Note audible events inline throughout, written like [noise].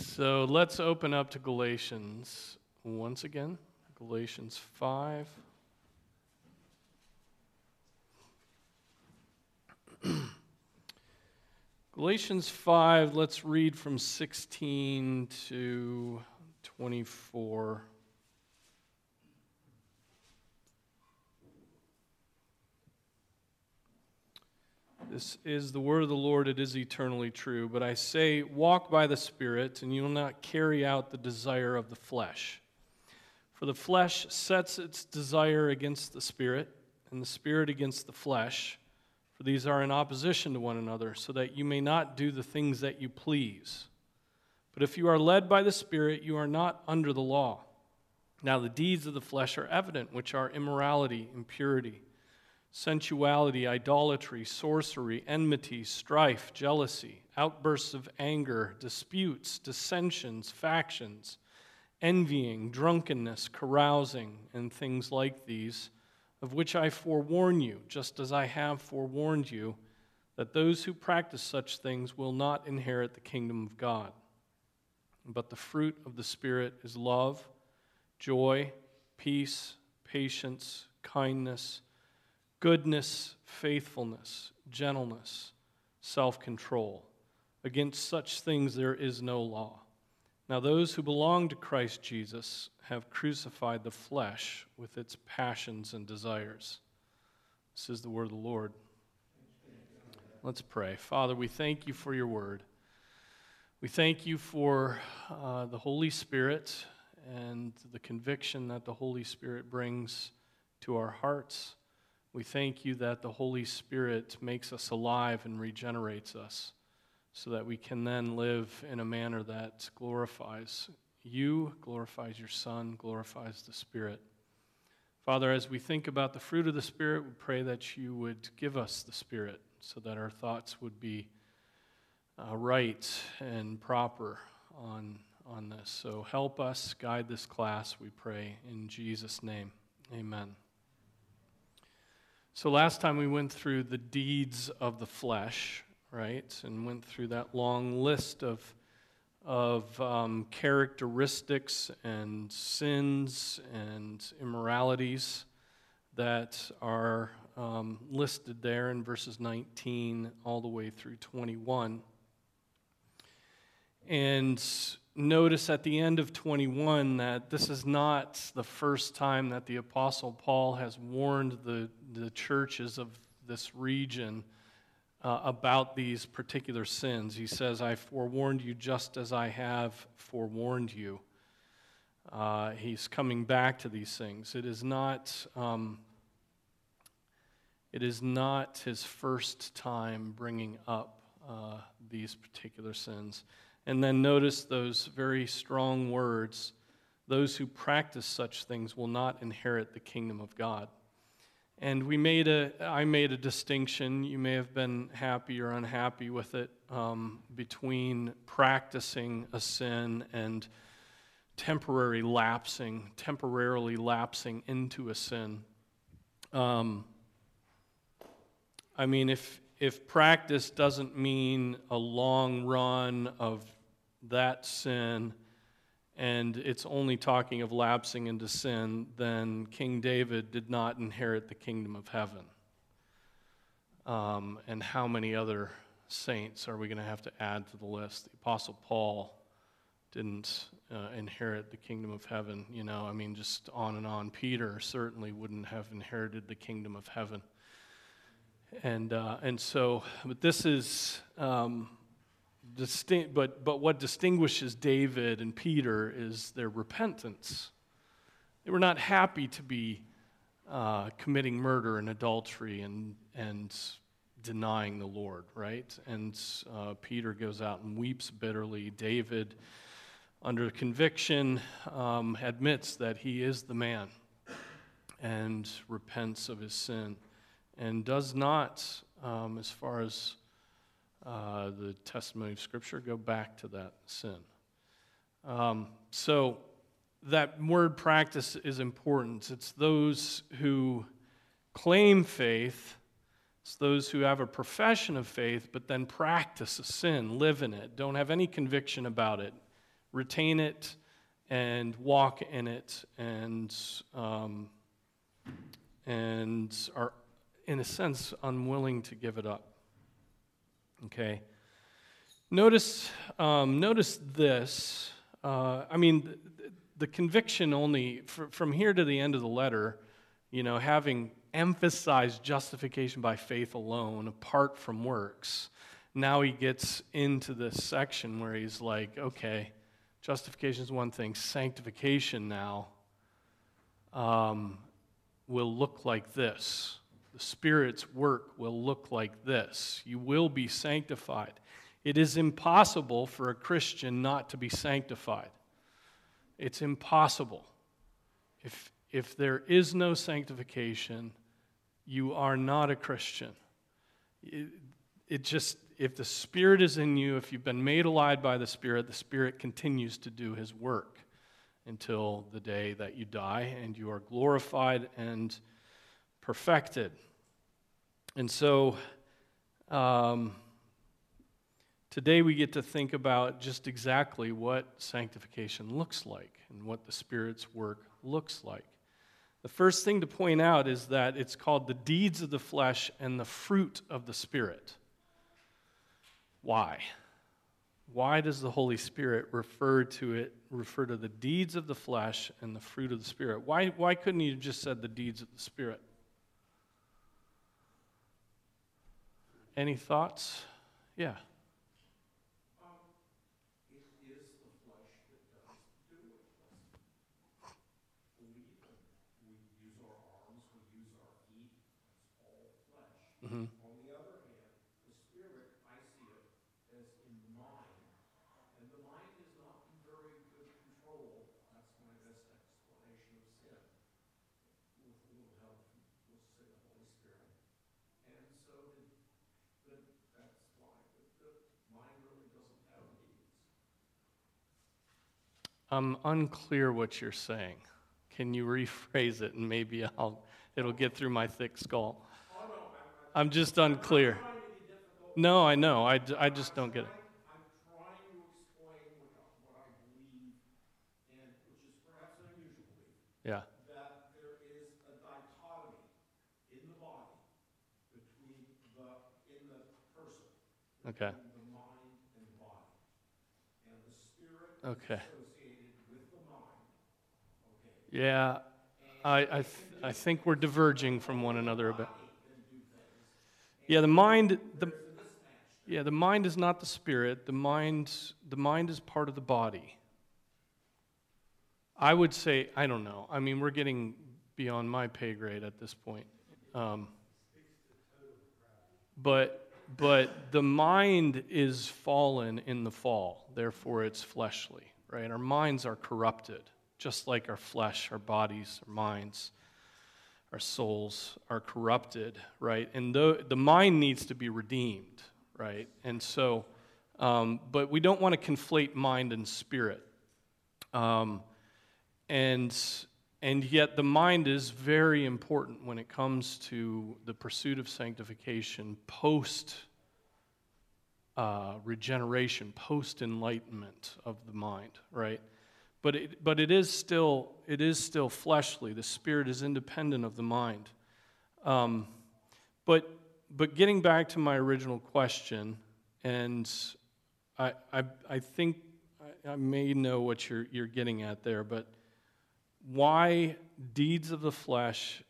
So let's open up to Galatians once again. Galatians 5. [clears throat] Galatians 5, let's read from 16 to 24. This is the word of the Lord, it is eternally true. But I say, walk by the Spirit, and you will not carry out the desire of the flesh. For the flesh sets its desire against the Spirit, and the Spirit against the flesh. For these are in opposition to one another, so that you may not do the things that you please. But if you are led by the Spirit, you are not under the law. Now, the deeds of the flesh are evident, which are immorality, impurity sensuality, idolatry, sorcery, enmity, strife, jealousy, outbursts of anger, disputes, dissensions, factions, envying, drunkenness, carousing, and things like these, of which I forewarn you, just as I have forewarned you, that those who practice such things will not inherit the kingdom of God. But the fruit of the Spirit is love, joy, peace, patience, kindness goodness, faithfulness, gentleness, self control. Against such things there is no law. Now, those who belong to Christ Jesus have crucified the flesh with its passions and desires. This is the word of the Lord. Let's pray. Father, we thank you for your word. We thank you for uh, the Holy Spirit and the conviction that the Holy Spirit brings to our hearts. We thank you that the Holy Spirit makes us alive and regenerates us so that we can then live in a manner that glorifies you, glorifies your Son, glorifies the Spirit. Father, as we think about the fruit of the Spirit, we pray that you would give us the Spirit so that our thoughts would be uh, right and proper on, on this. So help us, guide this class, we pray, in Jesus' name. Amen. So last time we went through the deeds of the flesh, right, and went through that long list of, of um, characteristics and sins and immoralities that are um, listed there in verses 19 all the way through 21. And notice at the end of 21 that this is not the first time that the Apostle Paul has warned the, the churches of this region uh, about these particular sins. He says, I forewarned you just as I have forewarned you. Uh, he's coming back to these things. It is not. Um, it is not his first time bringing up uh, these particular sins. And then notice those very strong words those who practice such things will not inherit the kingdom of God. And we made a, I made a distinction. You may have been happy or unhappy with it um, between practicing a sin and temporary lapsing, temporarily lapsing into a sin. Um, I mean, if if practice doesn't mean a long run of that sin and it's only talking of lapsing into sin, then King David did not inherit the kingdom of heaven. Um, and how many other saints are we going to have to add to the list? The Apostle Paul didn't uh, inherit the kingdom of heaven. You know, I mean, just on and on. Peter certainly wouldn't have inherited the kingdom of heaven. And, uh, and so, but this is, um, distinct, but, but what distinguishes David and Peter is their repentance. They were not happy to be uh, committing murder and adultery and, and denying the Lord, right? And uh, Peter goes out and weeps bitterly. David, under conviction, um, admits that he is the man and repents of his sin and does not, um, as far as uh, the testimony of Scripture, go back to that sin. Um, so, that word practice is important. It's those who claim faith, it's those who have a profession of faith, but then practice a sin, live in it, don't have any conviction about it, retain it and walk in it and, um, and are, in a sense, unwilling to give it up. Okay? Notice, um, notice this. Uh, I mean, the, the conviction only, from here to the end of the letter, you know, having emphasized justification by faith alone, apart from works, now he gets into this section where he's like, okay, justification is one thing, sanctification now um, will look like this. The Spirit's work will look like this. You will be sanctified. It is impossible for a Christian not to be sanctified. It's impossible. If, if there is no sanctification, you are not a Christian. It, it just, if the Spirit is in you, if you've been made alive by the Spirit, the Spirit continues to do His work until the day that you die and you are glorified and perfected. And so, um, today we get to think about just exactly what sanctification looks like and what the Spirit's work looks like. The first thing to point out is that it's called the deeds of the flesh and the fruit of the Spirit. Why? Why does the Holy Spirit refer to it, refer to the deeds of the flesh and the fruit of the Spirit? Why, why couldn't he have just said the deeds of the Spirit? Any thoughts? Yeah. Mm-hmm. On the other hand, the spirit, I see it as in the mind, and the mind is not in very good control. That's my best explanation of sin. With a little help from, we'll say, the Holy Spirit. And so the, the, that's why the, the mind really doesn't have needs. I'm unclear what you're saying. Can you [laughs] rephrase it and maybe I'll, it'll get through my thick skull? I'm just unclear. No, I know. I, I just don't get it. I'm trying to explain what, what I believe, and which is perhaps an unusual belief, Yeah. that there is a dichotomy in the body between the, in the person, Okay. the mind and the body. And the spirit Okay. is associated with the mind, okay? Yeah. I, I, th- I think we're diverging from one another a bit. Yeah, the mind, the, yeah, the mind is not the spirit. The mind, the mind is part of the body. I would say, I don't know. I mean, we're getting beyond my pay grade at this point. Um, but, but the mind is fallen in the fall, therefore it's fleshly, right? Our minds are corrupted, just like our flesh, our bodies, our minds our souls are corrupted, right? And the, the mind needs to be redeemed, right? And so, um, but we don't want to conflate mind and spirit. Um, and, and yet, the mind is very important when it comes to the pursuit of sanctification post uh, regeneration, post enlightenment of the mind, right? But it, but it is still it is still fleshly. The spirit is independent of the mind. Um, but but getting back to my original question, and I I, I think I, I may know what you're you're getting at there, but why deeds of the flesh,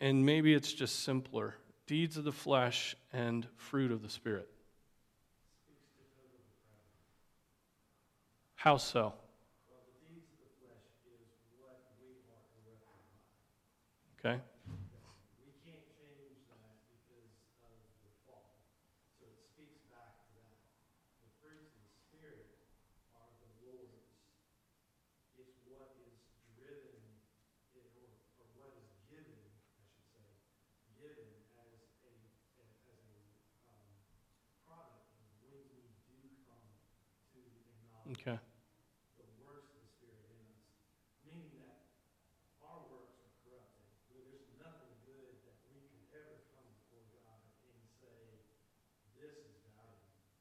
and maybe it's just simpler deeds of the flesh and fruit of the spirit. How so? Okay?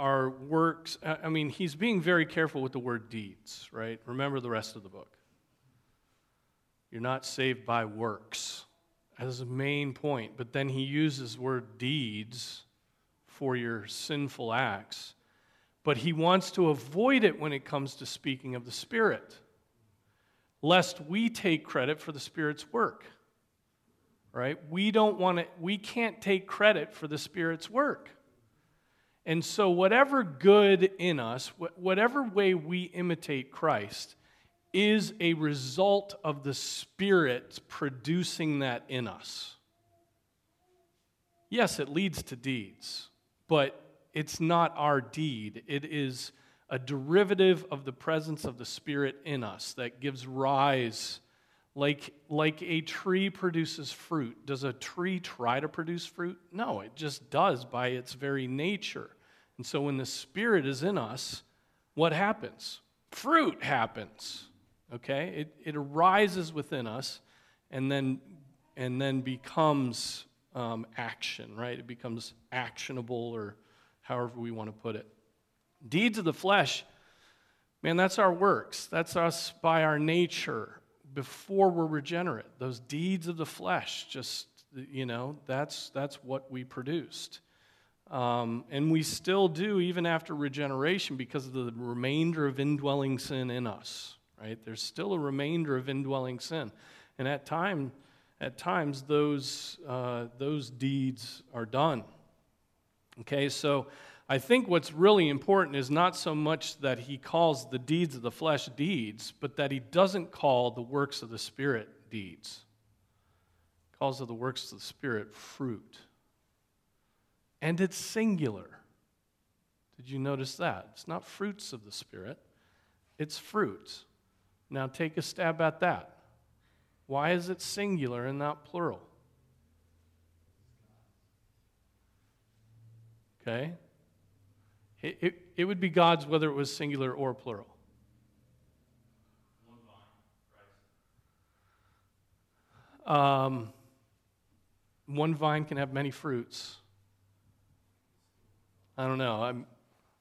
are works. I I mean, he's being very careful with the word deeds, right? Remember the rest of the book. You're not saved by works. As a main point, but then he uses word deeds for your sinful acts. But he wants to avoid it when it comes to speaking of the Spirit lest we take credit for the Spirit's work. Right? We don't want to, we can't take credit for the Spirit's work. And so, whatever good in us, whatever way we imitate Christ, is a result of the Spirit producing that in us. Yes, it leads to deeds, but it's not our deed. It is a derivative of the presence of the Spirit in us that gives rise, like, like a tree produces fruit. Does a tree try to produce fruit? No, it just does by its very nature. And so when the Spirit is in us, what happens? Fruit happens. Okay? It, it arises within us and then, and then becomes um, action, right? It becomes actionable or however we want to put it. Deeds of the flesh, man, that's our works. That's us by our nature before we're regenerate. Those deeds of the flesh, just, you know, that's, that's what we produced. Um, and we still do even after regeneration because of the remainder of indwelling sin in us, right? There's still a remainder of indwelling sin. And at, time, at times, those, uh, those deeds are done. Okay, so I think what's really important is not so much that he calls the deeds of the flesh deeds, but that he doesn't call the works of the Spirit deeds. He calls of the works of the Spirit fruit. And it's singular. Did you notice that? It's not fruits of the Spirit, it's fruits. Now take a stab at that. Why is it singular and not plural? Okay? It, it, it would be God's whether it was singular or plural. Um, one vine can have many fruits. I don't know. I'm,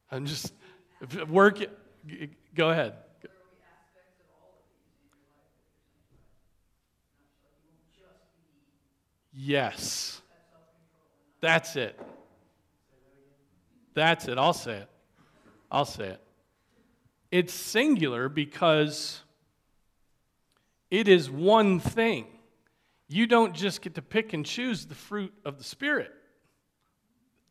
I'm just work. Go ahead. Yes. That's it. That's it. I'll say it. I'll say it. It's singular because it is one thing. You don't just get to pick and choose the fruit of the Spirit.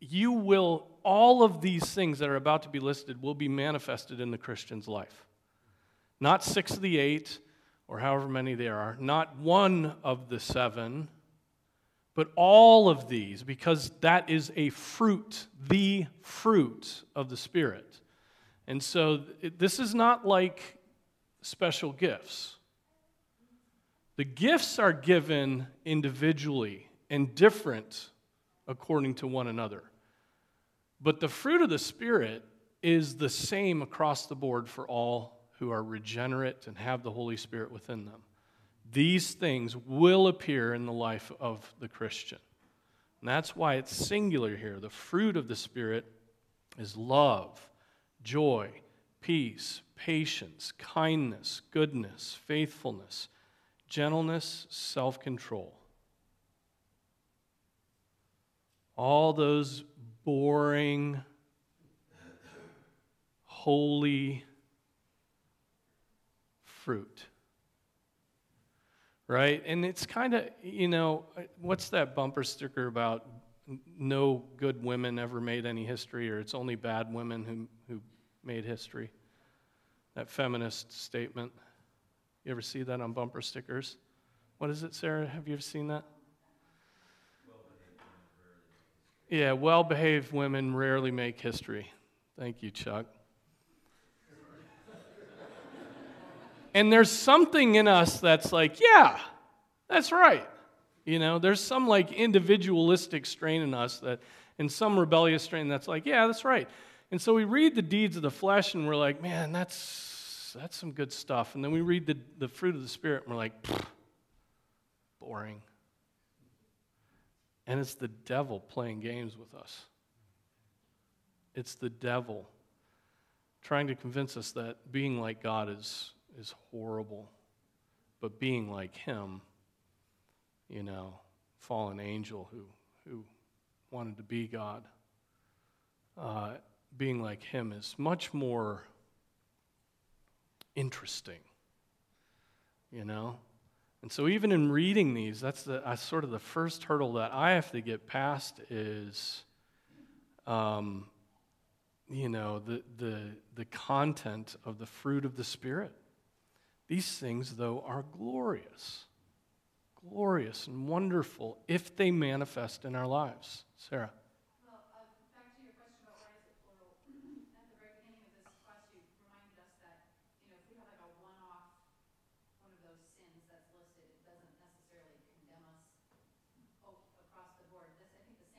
You will, all of these things that are about to be listed will be manifested in the Christian's life. Not six of the eight, or however many there are, not one of the seven, but all of these, because that is a fruit, the fruit of the Spirit. And so it, this is not like special gifts. The gifts are given individually and different according to one another. But the fruit of the Spirit is the same across the board for all who are regenerate and have the Holy Spirit within them. These things will appear in the life of the Christian. And that's why it's singular here. The fruit of the Spirit is love, joy, peace, patience, kindness, goodness, faithfulness, gentleness, self control. All those boring, holy fruit right? And it's kind of, you know, what's that bumper sticker about no good women ever made any history, or it's only bad women who, who made history? That feminist statement. You ever see that on bumper stickers? What is it, Sarah? Have you ever seen that? Yeah, well behaved women rarely make history. Thank you, Chuck. And there's something in us that's like, yeah, that's right. You know, there's some like individualistic strain in us that, and some rebellious strain that's like, yeah, that's right. And so we read the deeds of the flesh and we're like, man, that's, that's some good stuff. And then we read the, the fruit of the Spirit and we're like, boring. And it's the devil playing games with us. It's the devil trying to convince us that being like God is, is horrible, but being like Him, you know, fallen angel who, who wanted to be God, uh, being like Him is much more interesting, you know? And so, even in reading these, that's the, sort of the first hurdle that I have to get past is um, you know, the, the, the content of the fruit of the Spirit. These things, though, are glorious, glorious and wonderful if they manifest in our lives. Sarah. Yes. That, that's not the fruit of the Spirit dwelling in you. That's like you had a good moment here or there. Like this, uh, the goal is that this is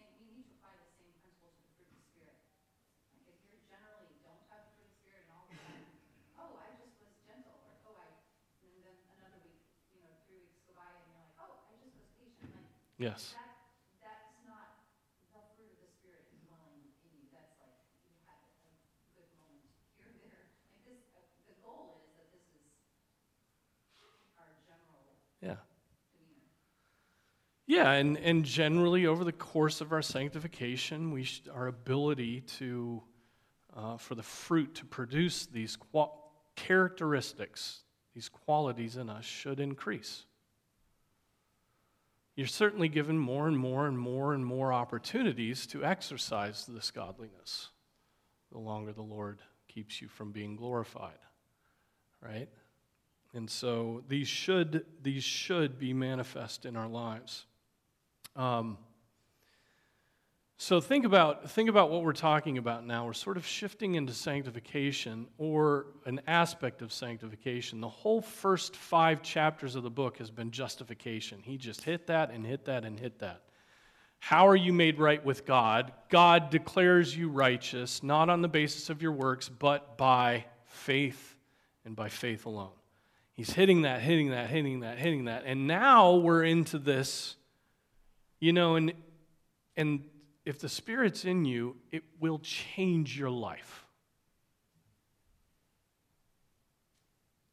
our general yeah. Yeah, and, and generally over the course of our sanctification, we sh- our ability to, uh, for the fruit to produce these qual- characteristics, these qualities in us should increase you're certainly given more and more and more and more opportunities to exercise this godliness the longer the Lord keeps you from being glorified. Right? And so these should, these should be manifest in our lives. Um, so think about, think about what we're talking about now. We're sort of shifting into sanctification or an aspect of sanctification. The whole first five chapters of the book has been justification. He just hit that and hit that and hit that. How are you made right with God? God declares you righteous, not on the basis of your works, but by faith and by faith alone. He's hitting that, hitting that, hitting that, hitting that. And now we're into this, you know, and and if the Spirit's in you, it will change your life.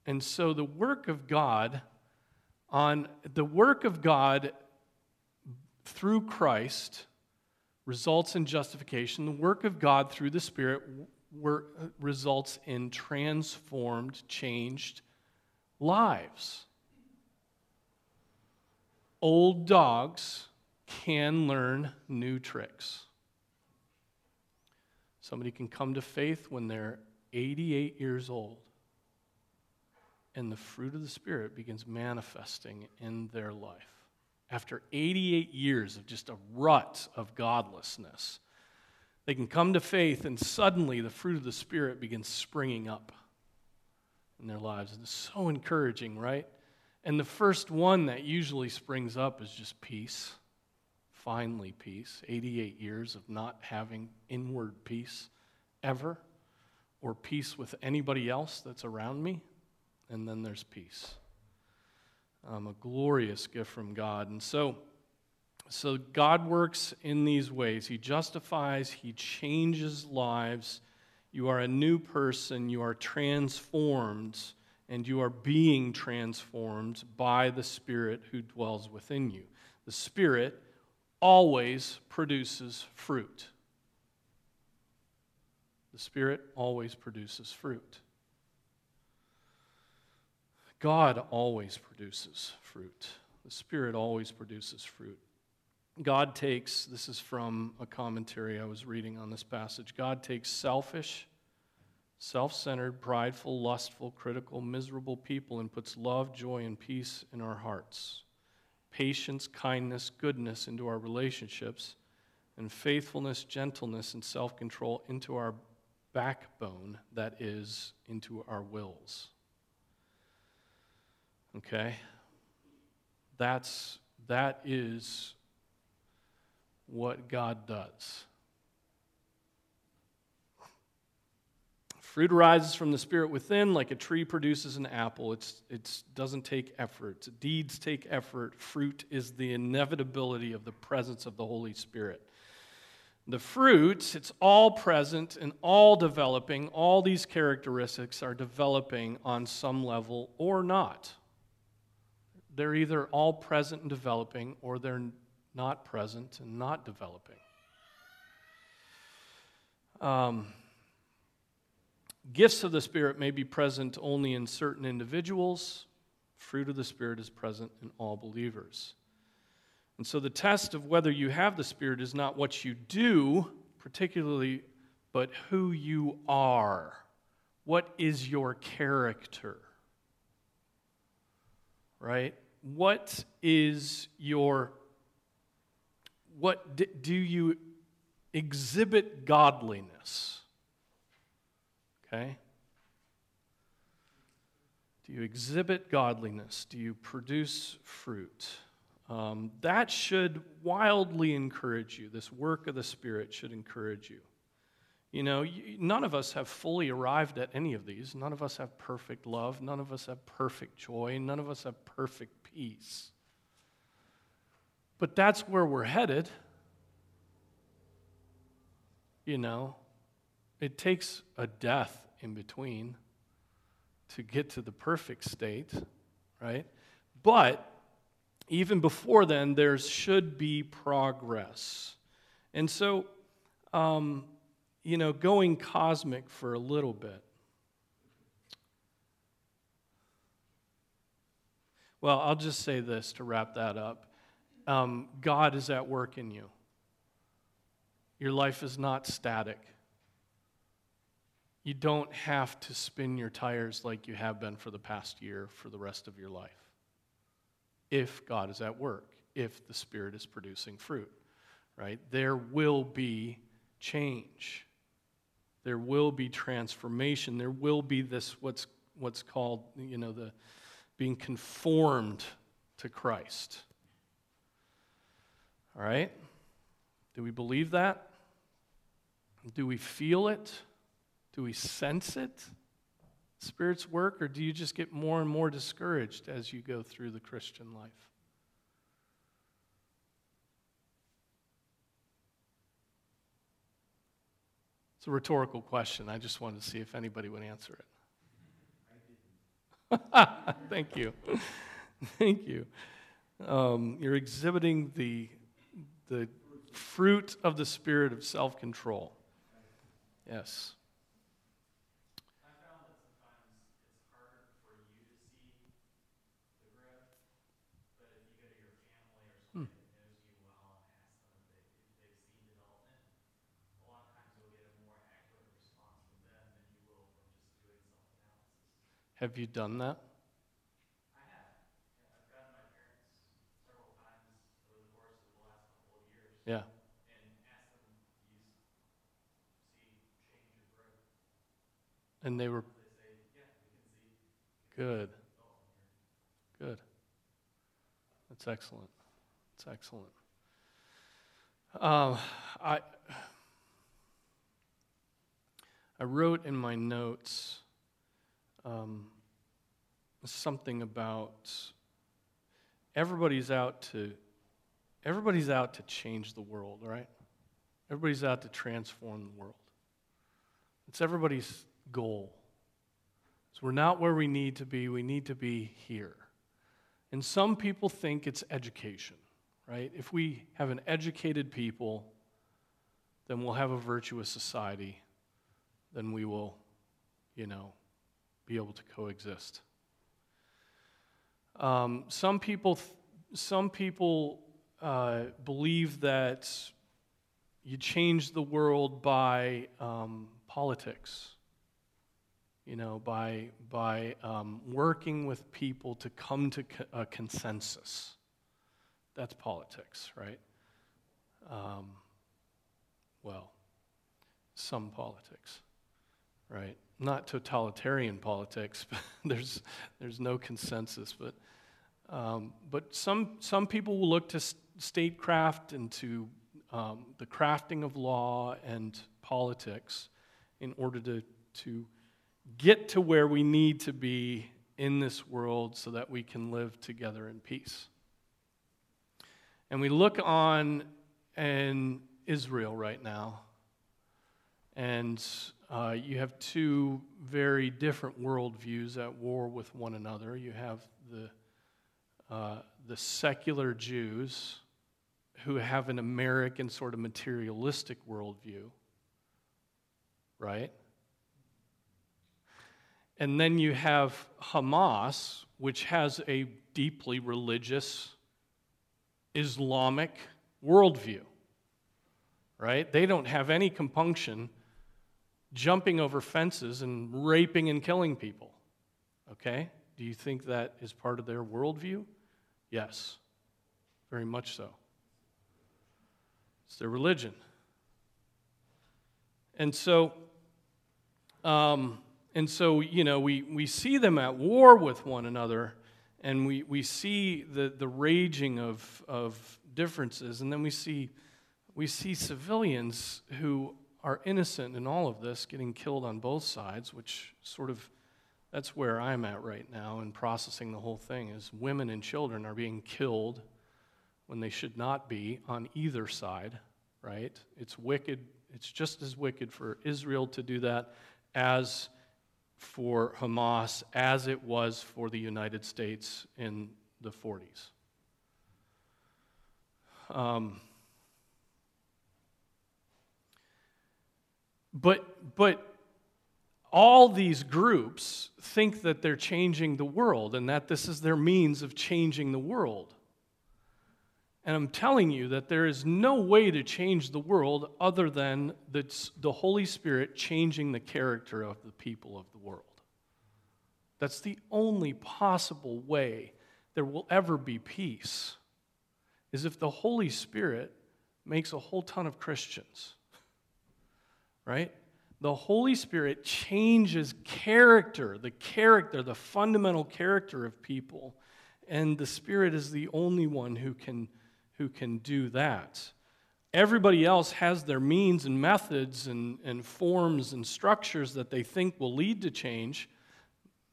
And so the work of God on the work of God through Christ results in justification. The work of God through the Spirit results in transformed, changed lives. Old dogs can learn new tricks. Somebody can come to faith when they're 88 years old, and the fruit of the Spirit begins manifesting in their life. After 88 years of just a rut of godlessness, they can come to faith, and suddenly the fruit of the Spirit begins springing up in their lives. And it's so encouraging, right? And the first one that usually springs up is just peace finally peace, 88 years of not having inward peace ever, or peace with anybody else that's around me, and then there's peace. Um, a glorious gift from God. And so, so God works in these ways. He justifies, He changes lives. You are a new person, you are transformed, and you are being transformed by the Spirit who dwells within you. The Spirit always produces fruit. The Spirit always produces fruit. God always produces fruit. The Spirit always produces fruit. God takes, this is from a commentary I was reading on this passage. God takes selfish, self centered, prideful, lustful, critical, miserable people and puts love, joy, and peace in our hearts patience, kindness, goodness into our relationships, and faithfulness, gentleness, and self control into our backbone, that is, into our wills. Okay? That's, That is what God does. Fruit arises from the Spirit within, like a tree produces an apple. It it's, doesn't take effort. Deeds take effort. Fruit is the inevitability of the presence of the Holy Spirit. The fruits, it's all present and all developing. All these characteristics are developing on some level or not. They're either all present and developing or they're not present and not developing. Um, gifts of the Spirit may be present only in certain individuals. Fruit of the Spirit is present in all believers. And so the test of whether you have the Spirit is not what you do, particularly, but who you are. What is your character? Right? What is your what do you exhibit godliness? Okay? Do you exhibit godliness? Do you produce fruit? Um, that should wildly encourage you. This work of the Spirit should encourage you. You know, none of us have fully arrived at any of these. None of us have perfect love. None of us have perfect joy. None of us have perfect peace. But that's where we're headed. You know, it takes a death in between to get to the perfect state, right? But even before then, there should be progress. And so, um, you know, going cosmic for a little bit. Well, I'll just say this to wrap that up um, God is at work in you. Your life is not static. You don't have to spin your tires like you have been for the past year for the rest of your life. If God is at work, if the Spirit is producing fruit, right? There will be change. There will be transformation. There will be this, what's, what's called, you know, the being conformed to Christ. All right? Do we believe that? Do we feel it? Do we sense it? Spirit's work, or do you just get more and more discouraged as you go through the Christian life? It's a rhetorical question. I just wanted to see if anybody would answer it. [laughs] Thank you. Thank you. Um, you're exhibiting the the fruit of the spirit of self control. Yes. I found that sometimes it's hard for you to see the growth, but if you go to your family or somebody that knows you well and ask them if, they, if they've seen development, a lot of times you'll get a more accurate response from them than you will from just doing self-analysis. Have you done that? I have. Yeah, I've gotten my parents several times over the course of the last couple of years Yeah. and asked them, do you s- see change or growth? And they were They say, yeah, we can see good. development here. And good. That's excellent. That's excellent. Um, I, I wrote in my notes um, something about everybody's out to everybody's out to change the world, right? Everybody's out to transform the world. It's everybody's goal. So we're not where we need to be, we need to be here. And some people think it's education, right? If we have an educated people, then we'll have a virtuous society, then we will, you know, be able to coexist. Um, some people, some people uh, believe that you change the world by um, politics you know, by, by um, working with people to come to co- a consensus. That's politics, right? Um, well, some politics, right? Not totalitarian politics, [laughs] but there's, there's no consensus. But Um, but some, some people will look to statecraft and to um, the crafting of law and politics in order to, to get to where we need to be in this world so that we can live together in peace. And we look on in Israel right now, and uh, you have two very different worldviews at war with one another. You have the, uh, the secular Jews who have an American sort of materialistic worldview, right? And then you have Hamas, which has a deeply religious Islamic worldview, right? They don't have any compunction jumping over fences and raping and killing people, okay? Do you think that is part of their worldview? Yes, very much so. It's their religion. And so, um, and so, you know, we, we see them at war with one another, and we, we see the, the raging of, of differences, and then we see, we see civilians who are innocent in all of this getting killed on both sides, which sort of, that's where I'm at right now in processing the whole thing, is women and children are being killed when they should not be on either side, right? It's wicked. It's just as wicked for Israel to do that as for Hamas, as it was for the United States in the 40s. Um, but, but all these groups think that they're changing the world and that this is their means of changing the world. And I'm telling you that there is no way to change the world other than the, the Holy Spirit changing the character of the people of the world. That's the only possible way there will ever be peace, is if the Holy Spirit makes a whole ton of Christians. Right? The Holy Spirit changes character, the character, the fundamental character of people. And the Spirit is the only one who can who can do that. Everybody else has their means and methods and, and forms and structures that they think will lead to change,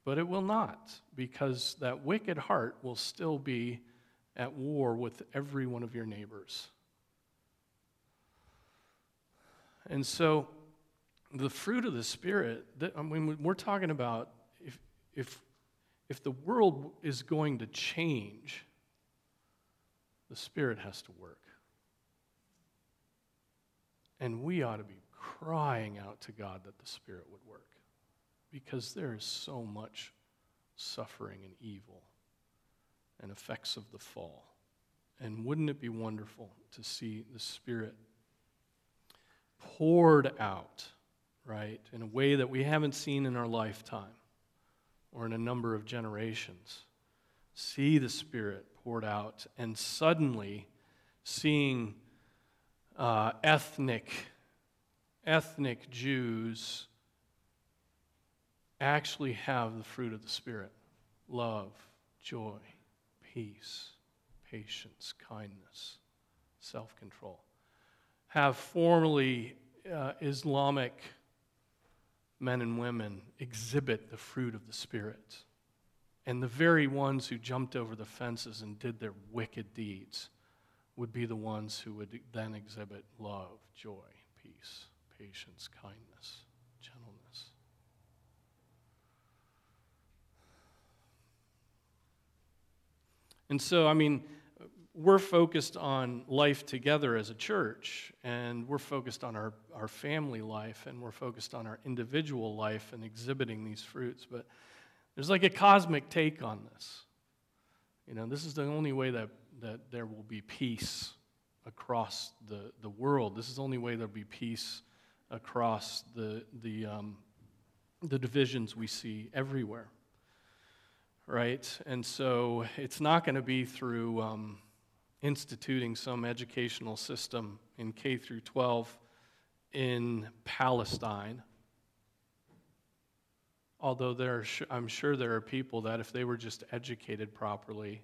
but it will not, because that wicked heart will still be at war with every one of your neighbors. And so, the fruit of the Spirit, I mean, we're talking about if, if, if the world is going to change, the Spirit has to work. And we ought to be crying out to God that the Spirit would work because there is so much suffering and evil and effects of the fall. And wouldn't it be wonderful to see the Spirit poured out, right, in a way that we haven't seen in our lifetime or in a number of generations? See the Spirit poured out, and suddenly seeing uh, ethnic, ethnic Jews actually have the fruit of the Spirit love, joy, peace, patience, kindness, self control. Have formerly uh, Islamic men and women exhibit the fruit of the Spirit. And the very ones who jumped over the fences and did their wicked deeds would be the ones who would then exhibit love, joy, peace, patience, kindness, gentleness. And so, I mean, we're focused on life together as a church, and we're focused on our, our family life, and we're focused on our individual life and exhibiting these fruits. But there's like a cosmic take on this. You know, this is the only way that, that there will be peace across the, the world. This is the only way there'll be peace across the, the, um, the divisions we see everywhere. Right? And so it's not going to be through um, instituting some educational system in K through 12 in Palestine Although there are, I'm sure there are people that, if they were just educated properly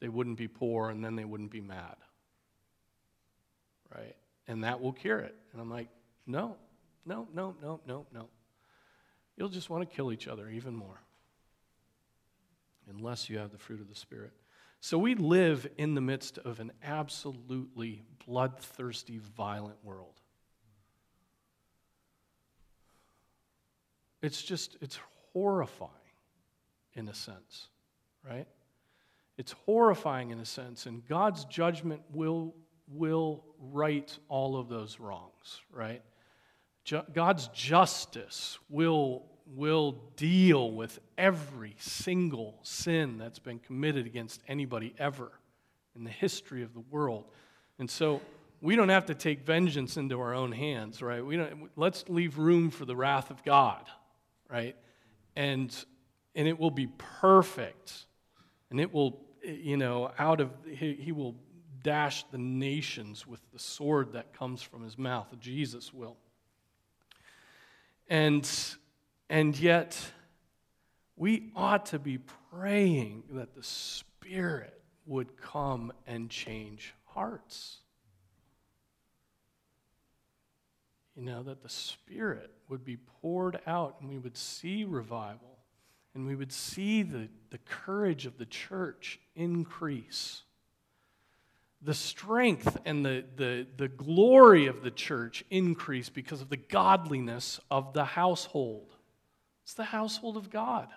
they wouldn't be poor, and then they wouldn't be mad. Right? And that will cure it. And I'm like, no, no, no, no, no, no. You'll just want to kill each other even more unless you have the fruit of the Spirit. So we live in the midst of an absolutely bloodthirsty, violent world. It's just, it's horrifying in a sense, right? It's horrifying in a sense, and God's judgment will, will right all of those wrongs, right? God's justice will, will deal with every single sin that's been committed against anybody ever in the history of the world. And so we don't have to take vengeance into our own hands, right? We don't, let's leave room for the wrath of God, right? And, and it will be perfect. And it will, you know, out of, he, he will dash the nations with the sword that comes from his mouth. Jesus will. And, and yet, we ought to be praying that the Spirit would come and change hearts. You know, that the Spirit would be poured out and we would see revival and we would see the, the courage of the church increase. The strength and the, the, the glory of the church increase because of the godliness of the household. It's the household of God.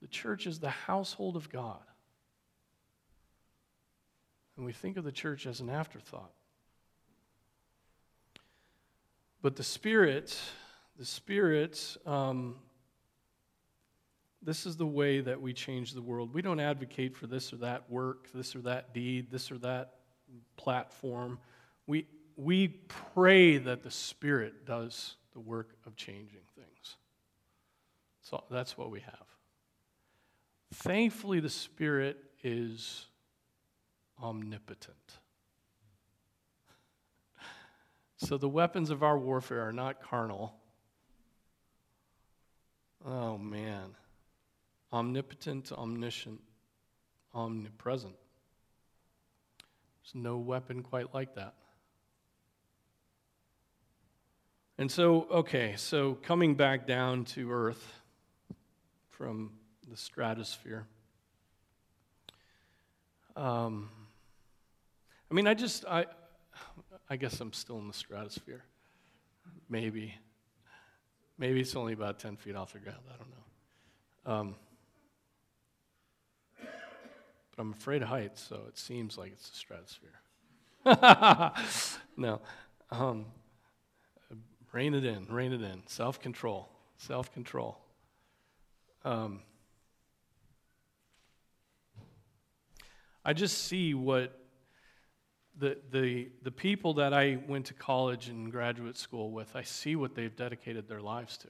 The church is the household of God. And we think of the church as an afterthought. But the Spirit, the Spirit, um, this is the way that we change the world. We don't advocate for this or that work, this or that deed, this or that platform. We, we pray that the Spirit does the work of changing things. So that's what we have. Thankfully, the Spirit is omnipotent. [laughs] So the weapons of our warfare are not carnal. Oh, man. Omnipotent, omniscient, omnipresent. There's no weapon quite like that. And so, okay, so coming back down to earth from the stratosphere. Um, I mean, I just, I, I guess I'm still in the stratosphere. Maybe. Maybe it's only about 10 feet off the ground. I don't know. Um, but I'm afraid of heights, so it seems like it's the stratosphere. [laughs] no. Um, rein it in, rein it in. Self control, self control. Um, I just see what the, the, the people that I went to college and graduate school with, I see what they've dedicated their lives to.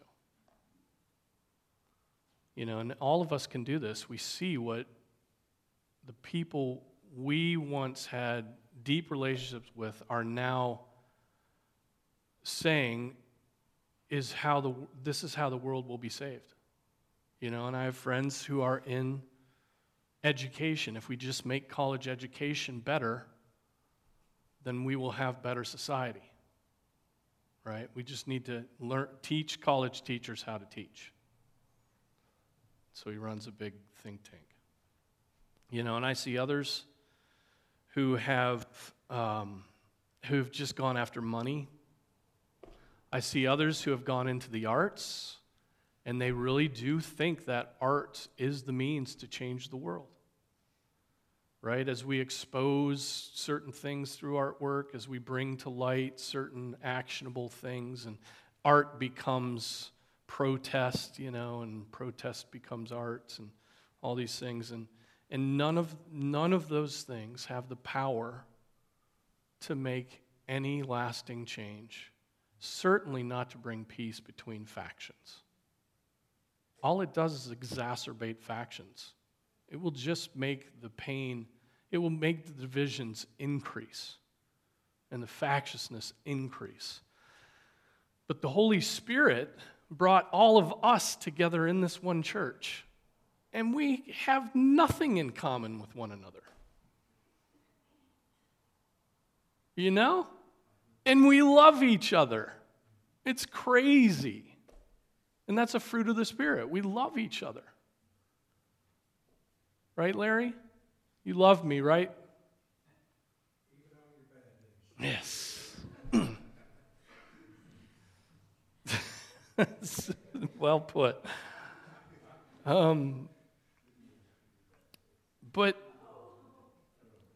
You know, and all of us can do this. We see what the people we once had deep relationships with are now saying is how the this is how the world will be saved. You know, and I have friends who are in education. If we just make college education better, then we will have better society. Right? We just need to learn teach college teachers how to teach. So he runs a big think tank. You know, and I see others who have um, who've just gone after money. I see others who have gone into the arts, and they really do think that art is the means to change the world. Right? As we expose certain things through artwork, as we bring to light certain actionable things, and art becomes protest, you know, and protest becomes art, and all these things. And and none of, none of those things have the power to make any lasting change, certainly not to bring peace between factions. All it does is exacerbate factions. It will just make the pain, it will make the divisions increase and the factiousness increase. But the Holy Spirit brought all of us together in this one church and we have nothing in common with one another. You know? And we love each other. It's crazy. And that's a fruit of the Spirit. We love each other. Right, Larry? You love me, right? Yes. [laughs] well put. Um, but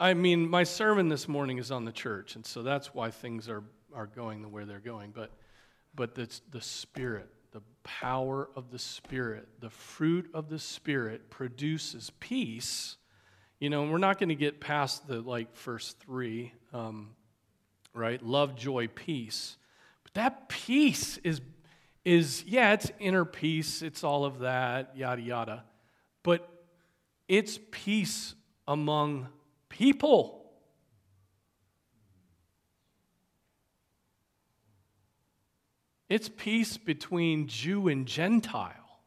I mean, my sermon this morning is on the church, and so that's why things are, are going the way they're going. But, but it's the Spirit, the power of the Spirit, the fruit of the Spirit produces peace. You know, we're not going to get past the like first three, um, right? Love, joy, peace. But that peace is, is yeah, it's inner peace, it's all of that, yada yada. But it's peace among people. It's peace between Jew and Gentile,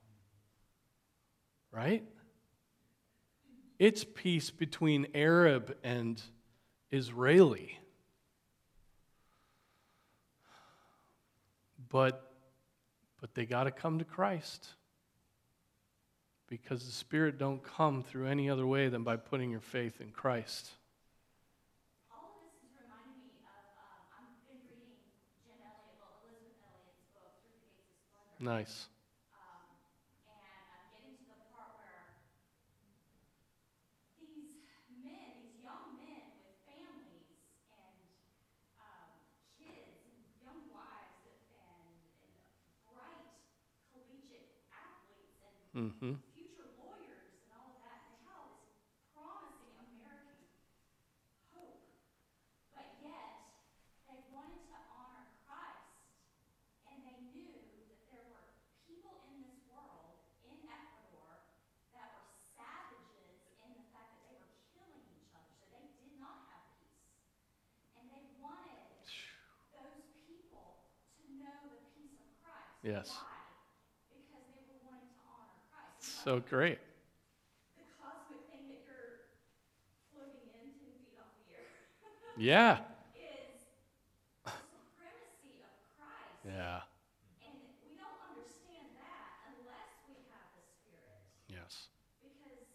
right? It's peace between Arab and Israeli. But, but they got to come to Christ because the Spirit don't come through any other way than by putting your faith in Christ. All of this is reminding me of, um, I've been reading Jim Elliot, well, Elisabeth Elliot's book, Through the Gates of Splendor. Nice. Um, and I'm getting to the part where these men, these young men with families and, um, kids and young wives and, and bright collegiate athletes and Mm-hmm. future lawyers and all of that, and they have all this promising American hope. But yet, they wanted to honor Christ, and they knew that there were people in this world, in Ecuador, that were savages in the fact that they were killing each other, so they did not have peace. And they wanted those people to know the peace of Christ. Yes. Why? Because they were wanting to honor Christ. And So great. the cosmic thing that you're floating in 10 feet off the air Yeah. [laughs] is the supremacy of Christ. Yeah. And we don't understand that unless we have the Spirit. Yes. Because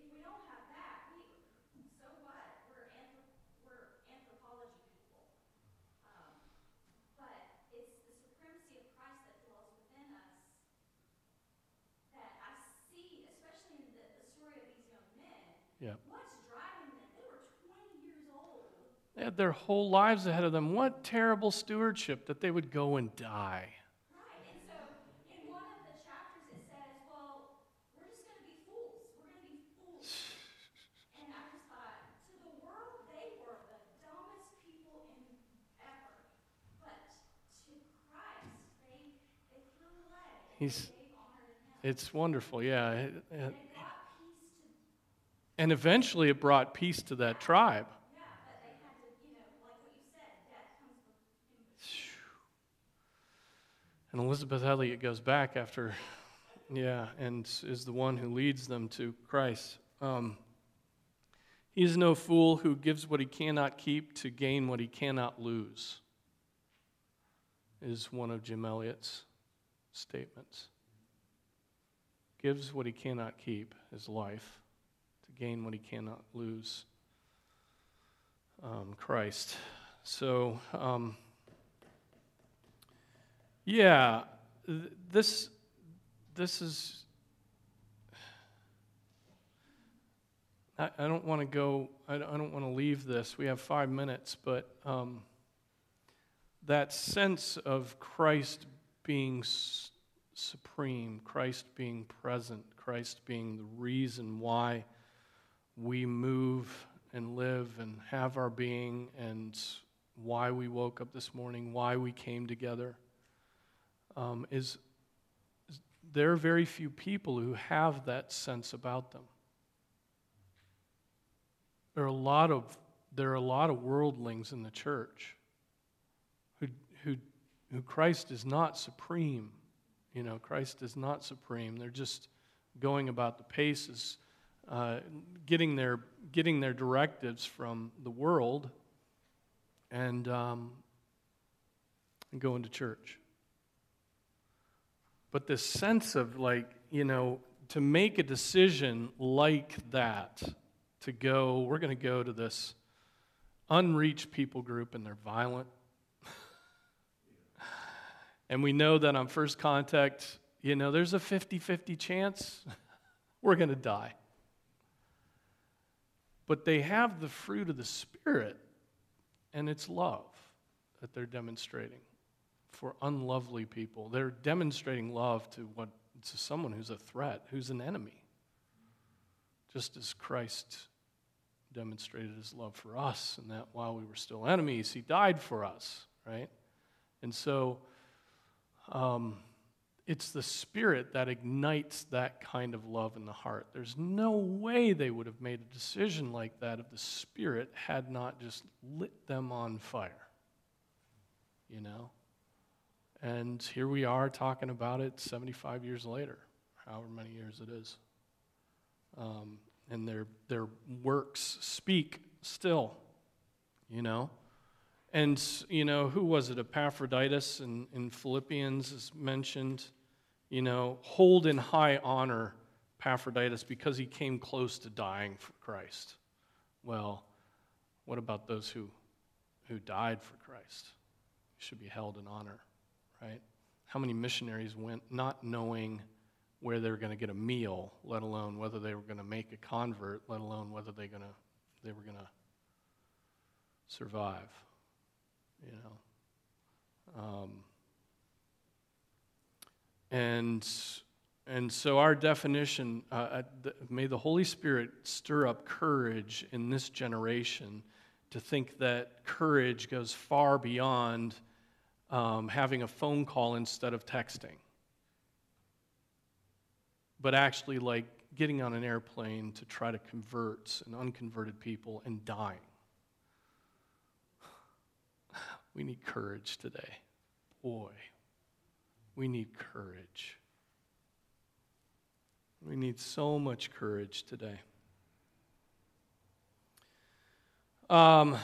if we don't have that, we, so what? We're, anthrop- we're anthropology people. Um, but it's the supremacy of Christ that dwells within us that I see, especially in the, the story of these young men. Yeah. What's driving them? They were 20 years old. They had their whole lives ahead of them. What terrible stewardship that they would go and die. Right, and so in one of the chapters it says, well, we're just going to be fools. We're going to be fools. And I just thought, to the world, they were the dumbest people in ever. But to Christ, they, they threw away. and He's- They gave him. It's wonderful. Yeah. It- it- And it brought peace to, And eventually it brought peace to that tribe. And Elisabeth Elliot goes back after, [laughs] yeah, and is the one who leads them to Christ. Um, he is no fool who gives what he cannot keep to gain what he cannot lose, is one of Jim Elliot's statements. Gives what he cannot keep, his life, gain what he cannot lose, um, Christ. So, um, yeah, th- this this is. I, don't want to go. I don't, don't want to leave this. We have five minutes, but um, that sense of Christ being s- supreme, Christ being present, Christ being the reason why we move and live and have our being, and why we woke up this morning, why we came together um, is, there are very few people who have that sense about them. There are a lot of there are a lot of worldlings in the church who who who Christ is not supreme. You know, Christ is not supreme. They're just going about the paces, uh, getting, their, getting their directives from the world, and, um, going to church. But this sense of, like, you know, to make a decision like that, to go, we're going to go to this unreached people group and they're violent. [laughs] and we know that on first contact, you know, there's a 50 50 chance [laughs] we're going to die. But they have the fruit of the Spirit, and it's love that they're demonstrating for unlovely people. They're demonstrating love to what to someone who's a threat, who's an enemy. Just as Christ demonstrated his love for us, and that while we were still enemies, he died for us, right? And so um, it's the Spirit that ignites that kind of love in the heart. There's no way they would have made a decision like that if the Spirit had not just lit them on fire, you know? And here we are talking about it 75 years later, however many years it is. Um, and their, their works speak still, you know. And, you know, who was it? Epaphroditus in, in Philippians is mentioned, you know, hold in high honor Epaphroditus because he came close to dying for Christ. Well, what about those who, who died for Christ? Should be held in honor, right? How many missionaries went not knowing where they were going to get a meal, let alone whether they were going to make a convert, let alone whether they to they were going to survive. You know, um, and and so our definition, uh, the, may the Holy Spirit stir up courage in this generation to think that courage goes far beyond um, having a phone call instead of texting but actually like getting on an airplane to try to convert an unconverted people and dying. We need courage today. Boy, we need courage. We need so much courage today. Um,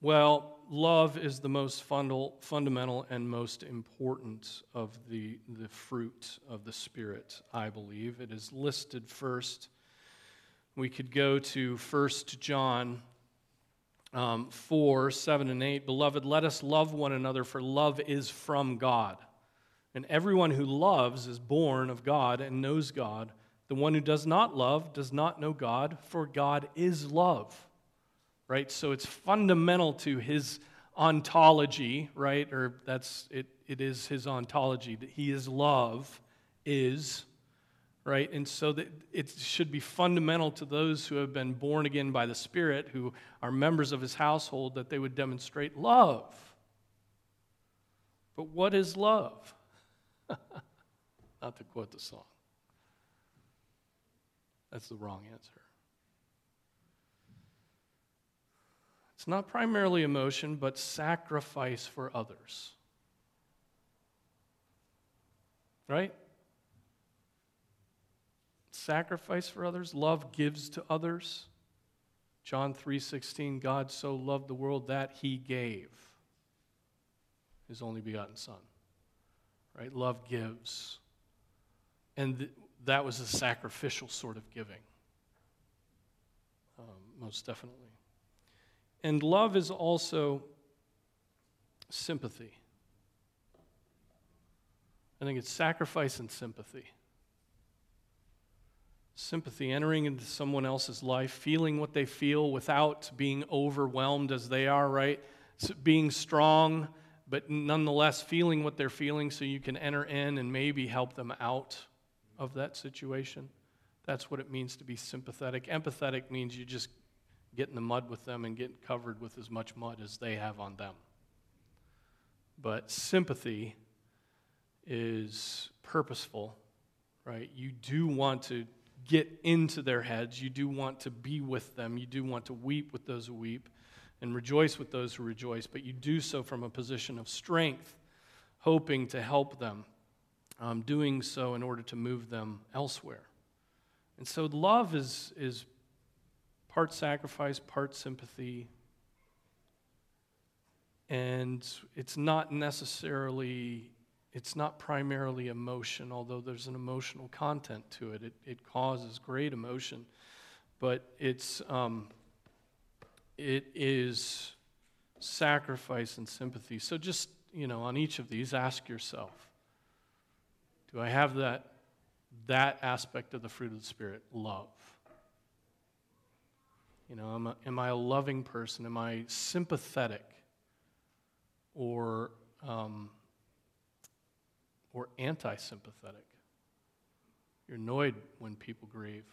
well, love is the most fundal, fundamental and most important of the, the fruit of the Spirit, I believe. It is listed first. We could go to 1 John um, 4 7 and 8. Beloved, let us love one another, for love is from God. And everyone who loves is born of God and knows God. The one who does not love does not know God, for God is love right? So it's fundamental to his ontology, right? Or that's it, it is his ontology that he is love, is, right? And so it should be fundamental to those who have been born again by the Spirit, who are members of his household, that they would demonstrate love. But what is love? [laughs] Not to quote the song. That's the wrong answer. It's not primarily emotion, but sacrifice for others. Right? Sacrifice for others, love gives to others. John 3:16 God so loved the world that he gave his only begotten son. Right? Love gives. And th- that was a sacrificial sort of giving. Um, most definitely. And love is also sympathy. I think it's sacrifice and sympathy. Sympathy, entering into someone else's life, feeling what they feel without being overwhelmed as they are, right? Being strong, but nonetheless feeling what they're feeling so you can enter in and maybe help them out of that situation. That's what it means to be sympathetic. Empathetic means you just get in the mud with them and get covered with as much mud as they have on them. But sympathy is purposeful, right? You do want to get into their heads. You do want to be with them. You do want to weep with those who weep and rejoice with those who rejoice, but you do so from a position of strength, hoping to help them. um, doing so in order to move them elsewhere. And so love is, is part sacrifice, part sympathy. And it's not necessarily, it's not primarily emotion, although there's an emotional content to it. It, it causes great emotion. But it's, um, it is sacrifice and sympathy. So just, you know, on each of these, ask yourself do I have that, that aspect of the fruit of the Spirit, love? You know, am I, am I a loving person? Am I sympathetic? Or, um, or anti sympathetic? You're annoyed when people grieve,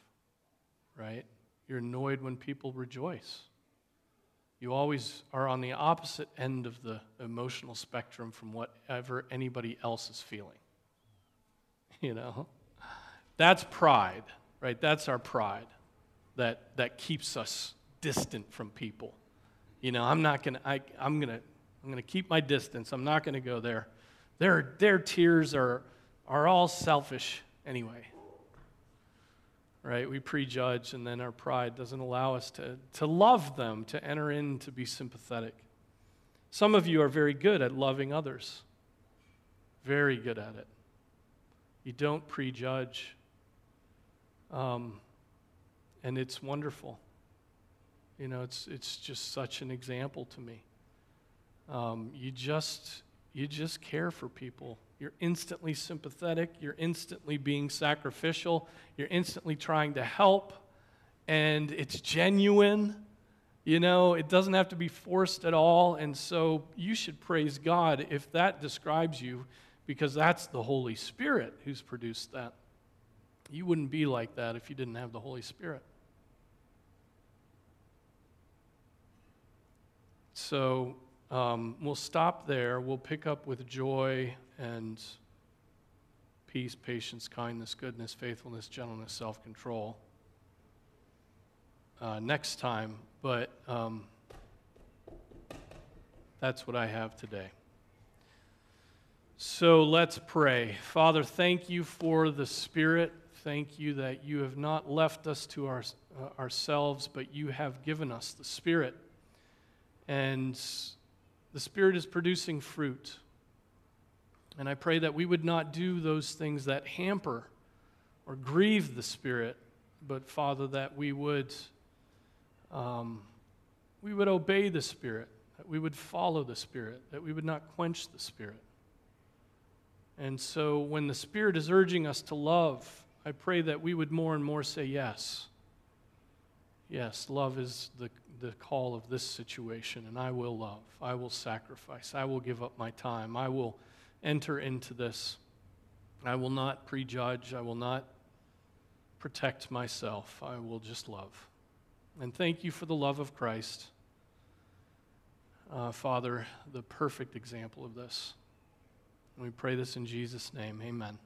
right? You're annoyed when people rejoice. You always are on the opposite end of the emotional spectrum from whatever anybody else is feeling. [laughs] You know? That's pride, right? That's our pride that, that keeps us distant from people. You know, I'm not going to, I'm to, I'm to keep my distance. I'm not to go there. Their, their tears are, are all selfish anyway. Right? We prejudge, and then our pride doesn't allow us to, to love them, to enter in, to be sympathetic. Some of you are very good at loving others, very good at it. You don't prejudge. Um, and it's wonderful. You know, it's, it's just such an example to me. Um, you, just, you just care for people. You're instantly sympathetic. You're instantly being sacrificial. You're instantly trying to help. And it's genuine. You know, it doesn't have to be forced at all. And so you should praise God if that describes you because that's the Holy Spirit who's produced that. You wouldn't be like that if you didn't have the Holy Spirit. So um, we'll stop there. We'll pick up with joy and peace, patience, kindness, goodness, faithfulness, gentleness, self control uh, next time. But um, that's what I have today. So let's pray. Father, thank you for the Spirit. Thank you that you have not left us to our, uh, ourselves, but you have given us the Spirit. And the Spirit is producing fruit. And I pray that we would not do those things that hamper or grieve the Spirit, but Father, that we would, um, we would obey the Spirit, that we would follow the Spirit, that we would not quench the Spirit. And so when the Spirit is urging us to love, I pray that we would more and more say yes. Yes, love is the, the call of this situation, and I will love. I will sacrifice. I will give up my time. I will enter into this. I will not prejudge. I will not protect myself. I will just love. And thank you for the love of Christ. Uh, Father, the perfect example of this. And we pray this in Jesus' name. Amen.